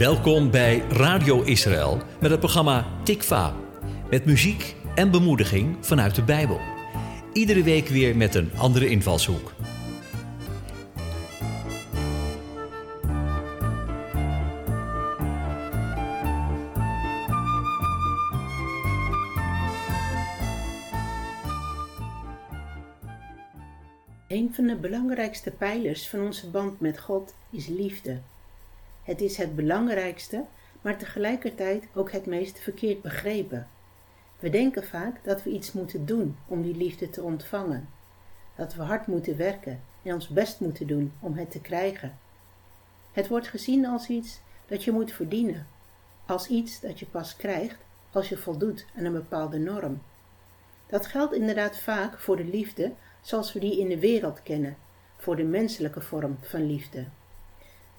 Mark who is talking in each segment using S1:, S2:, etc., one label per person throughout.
S1: Welkom bij Radio Israël met het programma Tikva. Met muziek en bemoediging vanuit de Bijbel. Iedere week weer met een andere invalshoek.
S2: Een van de belangrijkste pijlers van onze band met God is liefde. Het is het belangrijkste, maar tegelijkertijd ook het meest verkeerd begrepen. We denken vaak dat we iets moeten doen om die liefde te ontvangen. Dat we hard moeten werken en ons best moeten doen om het te krijgen. Het wordt gezien als iets dat je moet verdienen, als iets dat je pas krijgt als je voldoet aan een bepaalde norm. Dat geldt inderdaad vaak voor de liefde zoals we die in de wereld kennen, voor de menselijke vorm van liefde.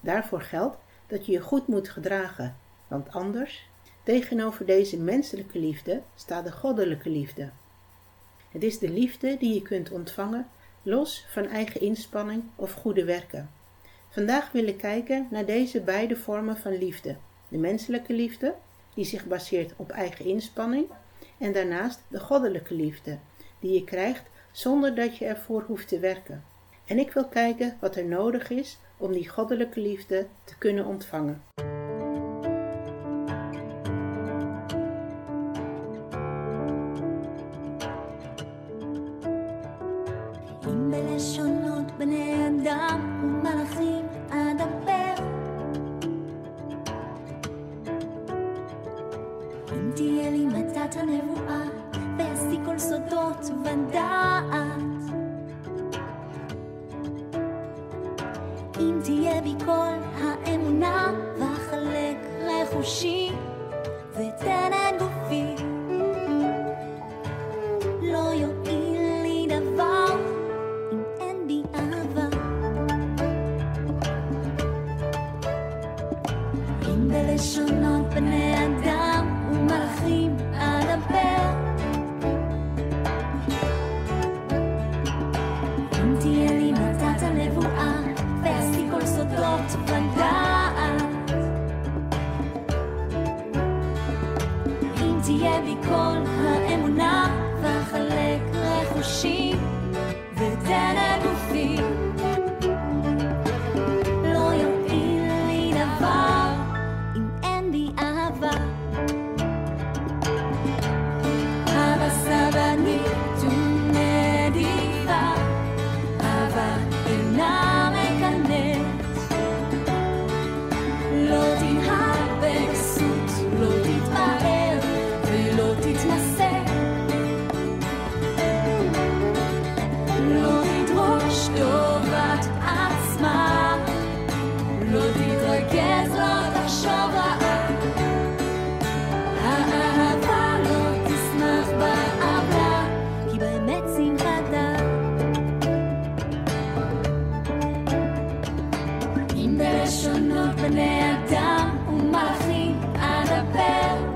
S2: Daarvoor geldt dat je je goed moet gedragen, want anders, tegenover deze menselijke liefde, staat de goddelijke liefde. Het is de liefde die je kunt ontvangen, los van eigen inspanning of goede werken. Vandaag wil ik kijken naar deze beide vormen van liefde: de menselijke liefde, die zich baseert op eigen inspanning, en daarnaast de goddelijke liefde, die je krijgt zonder dat je ervoor hoeft te werken. En ik wil kijken wat er nodig is om die goddelijke liefde te kunnen ontvangen.
S3: אם בלשונות בני אדם ומלאכים אדבר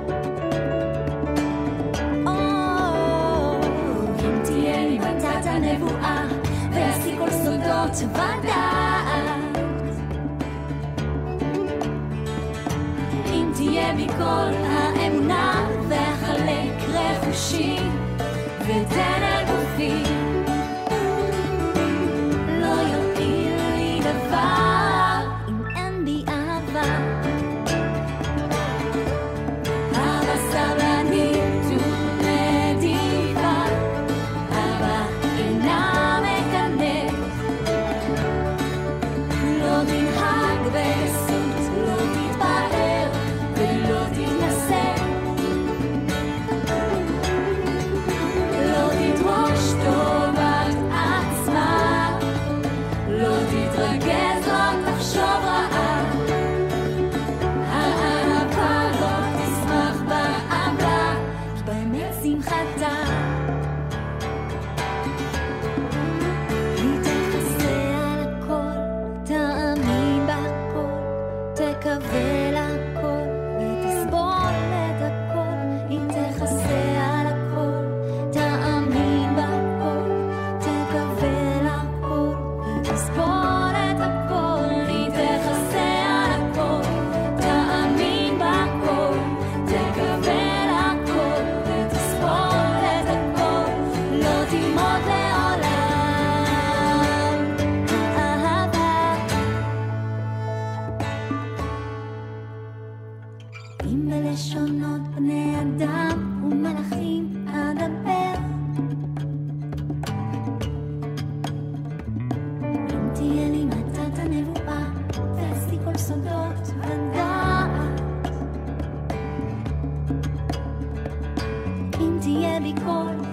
S2: Capricorn.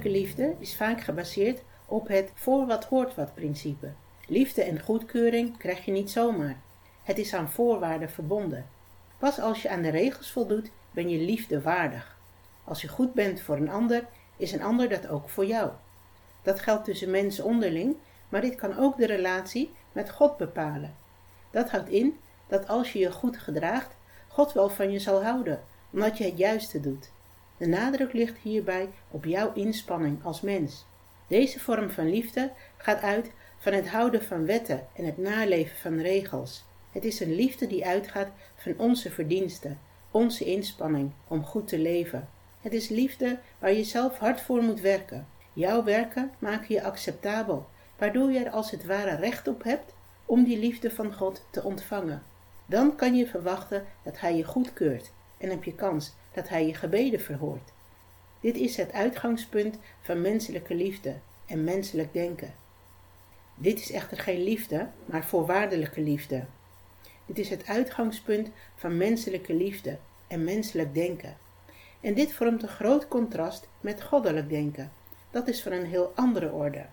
S2: Liefde is vaak gebaseerd op het voor wat hoort wat principe. Liefde en goedkeuring krijg je niet zomaar. Het is aan voorwaarden verbonden. Pas als je aan de regels voldoet, ben je liefde waardig. Als je goed bent voor een ander, is een ander dat ook voor jou. Dat geldt tussen mensen onderling, maar dit kan ook de relatie met God bepalen. Dat houdt in dat als je je goed gedraagt, God wel van je zal houden, omdat je het juiste doet. De nadruk ligt hierbij op jouw inspanning als mens. Deze vorm van liefde gaat uit van het houden van wetten en het naleven van regels. Het is een liefde die uitgaat van onze verdiensten, onze inspanning om goed te leven. Het is liefde waar je zelf hard voor moet werken. Jouw werken maken je acceptabel, waardoor je er als het ware recht op hebt om die liefde van God te ontvangen. Dan kan je verwachten dat Hij je goedkeurt en heb je kans dat Hij je gebeden verhoort. Dit is het uitgangspunt van menselijke liefde en menselijk denken. Dit is echter geen liefde, maar voorwaardelijke liefde. Dit is het uitgangspunt van menselijke liefde en menselijk denken. En dit vormt een groot contrast met goddelijk denken. Dat is van een heel andere orde.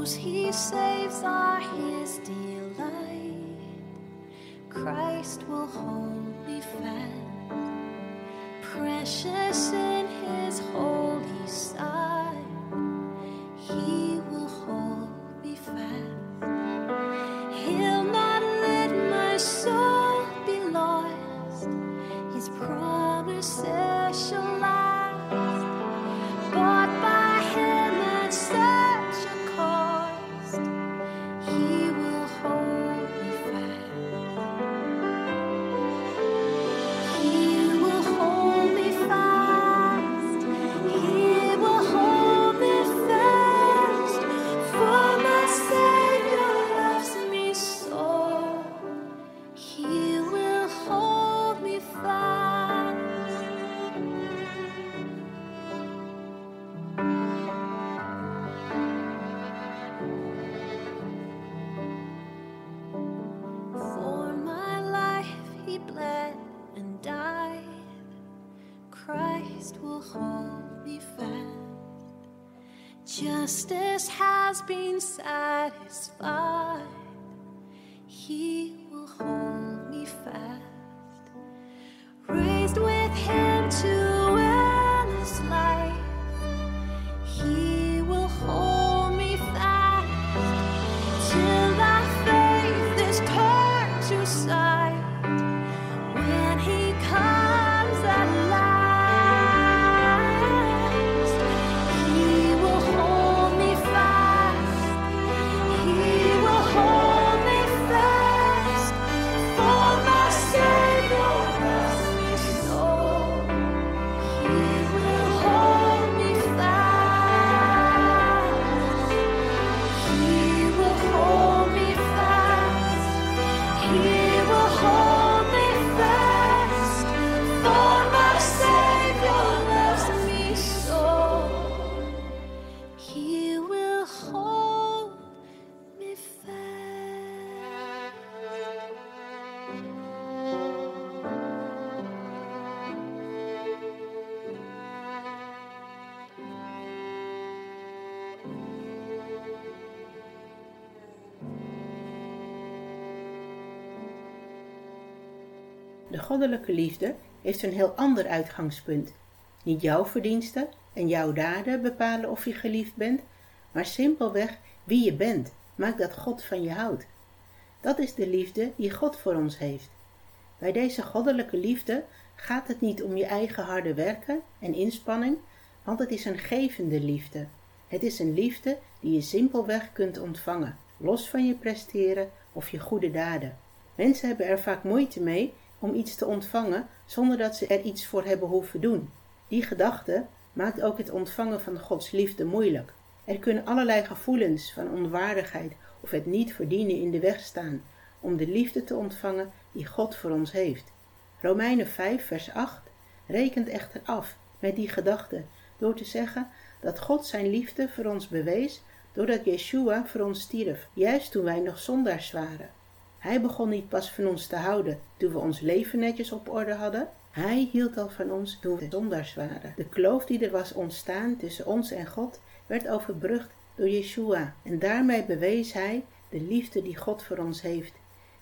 S3: Those he saves are his delight. Christ will hold me fast, precious in his holy sight. He will hold me fast. He'll not let my soul be lost. His promises shall last. Bought by him at such will hold me fast. Justice has been satisfied. He will hold me fast. Raised with him.
S2: De goddelijke liefde heeft een heel ander uitgangspunt. Niet jouw verdiensten en jouw daden bepalen of je geliefd bent, maar simpelweg wie je bent maakt dat God van je houdt. Dat is de liefde die God voor ons heeft. Bij deze goddelijke liefde gaat het niet om je eigen harde werken en inspanning, want het is een gevende liefde. Het is een liefde die je simpelweg kunt ontvangen, los van je presteren of je goede daden. Mensen hebben er vaak moeite mee om iets te ontvangen zonder dat ze er iets voor hebben hoeven doen. Die gedachte maakt ook het ontvangen van Gods liefde moeilijk. Er kunnen allerlei gevoelens van onwaardigheid of het niet verdienen in de weg staan om de liefde te ontvangen die God voor ons heeft. Romeinen 5, vers 8 rekent echter af met die gedachte door te zeggen dat God zijn liefde voor ons bewees doordat Yeshua voor ons stierf, juist toen wij nog zondaars waren. Hij begon niet pas van ons te houden toen we ons leven netjes op orde hadden. Hij hield al van ons toen we zondaars waren. De kloof die er was ontstaan tussen ons en God werd overbrugd door Yeshua. En daarmee bewees hij de liefde die God voor ons heeft.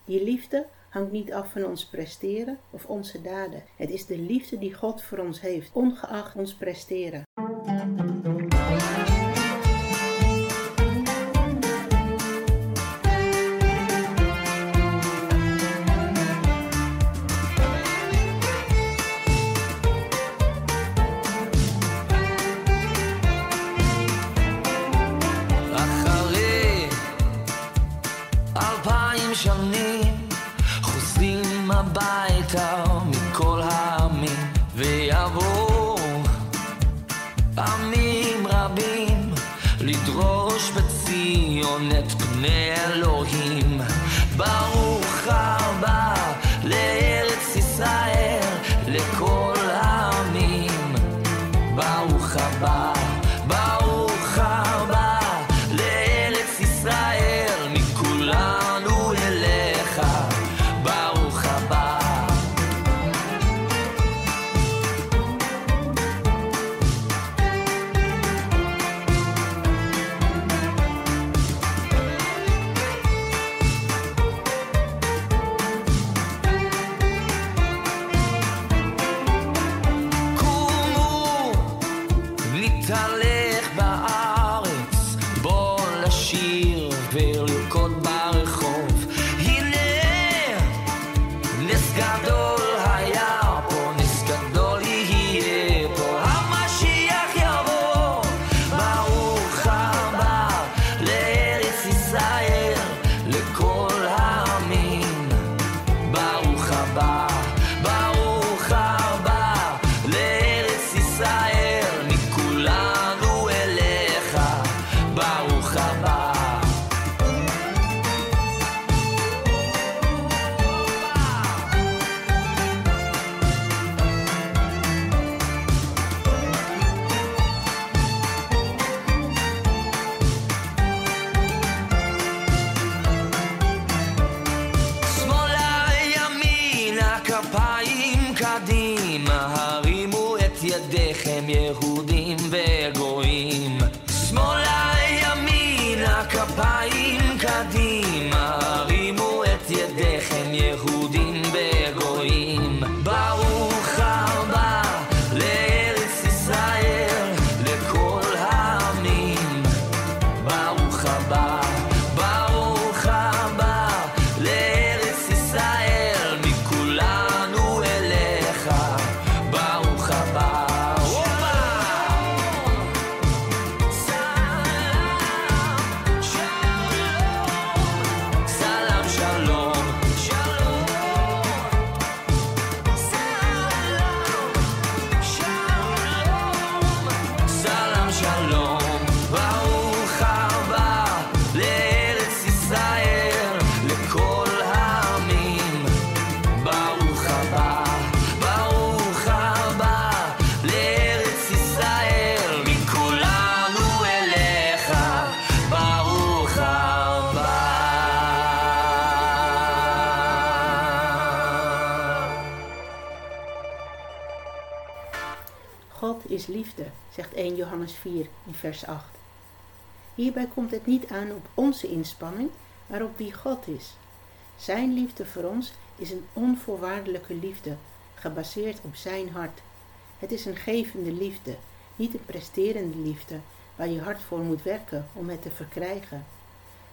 S2: Die liefde hangt niet af van ons presteren of onze daden. Het is de liefde die God voor ons heeft, ongeacht ons presteren.
S4: cold. śmiechu.
S2: God is liefde, zegt 1 Johannes 4 in vers 8. Hierbij komt het niet aan op onze inspanning, maar op wie God is. Zijn liefde voor ons is een onvoorwaardelijke liefde, gebaseerd op zijn hart. Het is een gevende liefde, niet een presterende liefde, waar je hard voor moet werken om het te verkrijgen.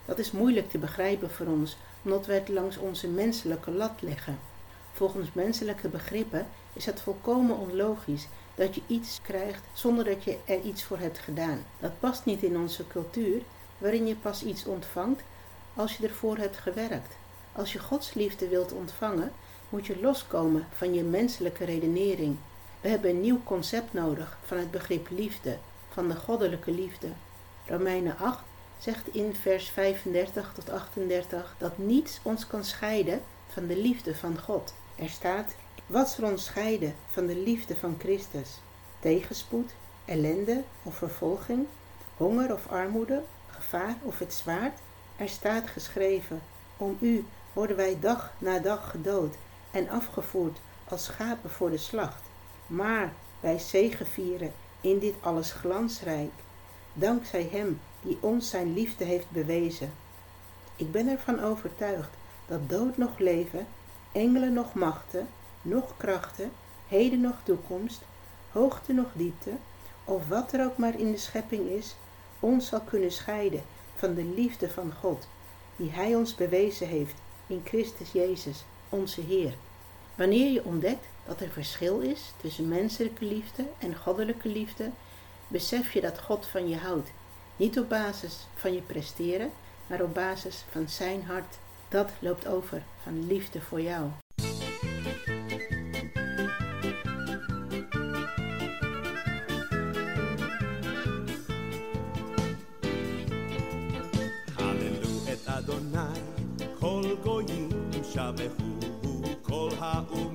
S2: Dat is moeilijk te begrijpen voor ons, omdat we het langs onze menselijke lat leggen. Volgens menselijke begrippen is het volkomen onlogisch dat je iets krijgt zonder dat je er iets voor hebt gedaan. Dat past niet in onze cultuur, waarin je pas iets ontvangt als je ervoor hebt gewerkt. Als je Gods liefde wilt ontvangen, moet je loskomen van je menselijke redenering. We hebben een nieuw concept nodig van het begrip liefde, van de goddelijke liefde. Romeinen 8 zegt in vers 35 tot 38 dat niets ons kan scheiden van de liefde van God. Er staat: Wat zal ons scheiden van de liefde van Christus? Tegenspoed, ellende of vervolging, honger of armoede, gevaar of het zwaard? Er staat geschreven: Om u worden wij dag na dag gedood en afgevoerd als schapen voor de slacht. Maar wij zegevieren in dit alles glansrijk, dankzij Hem die ons zijn liefde heeft bewezen. Ik ben ervan overtuigd dat dood nog leven, engelen nog machten, nog krachten, heden nog toekomst, hoogte nog diepte, of wat er ook maar in de schepping is, ons zal kunnen scheiden van de liefde van God, die Hij ons bewezen heeft in Christus Jezus, onze Heer. Wanneer je ontdekt dat er verschil is tussen menselijke liefde en goddelijke liefde, besef je dat God van je houdt, niet op basis van je presteren, maar op basis van Zijn hart. Dat loopt over van liefde voor jou.
S5: שבחו כל האומים,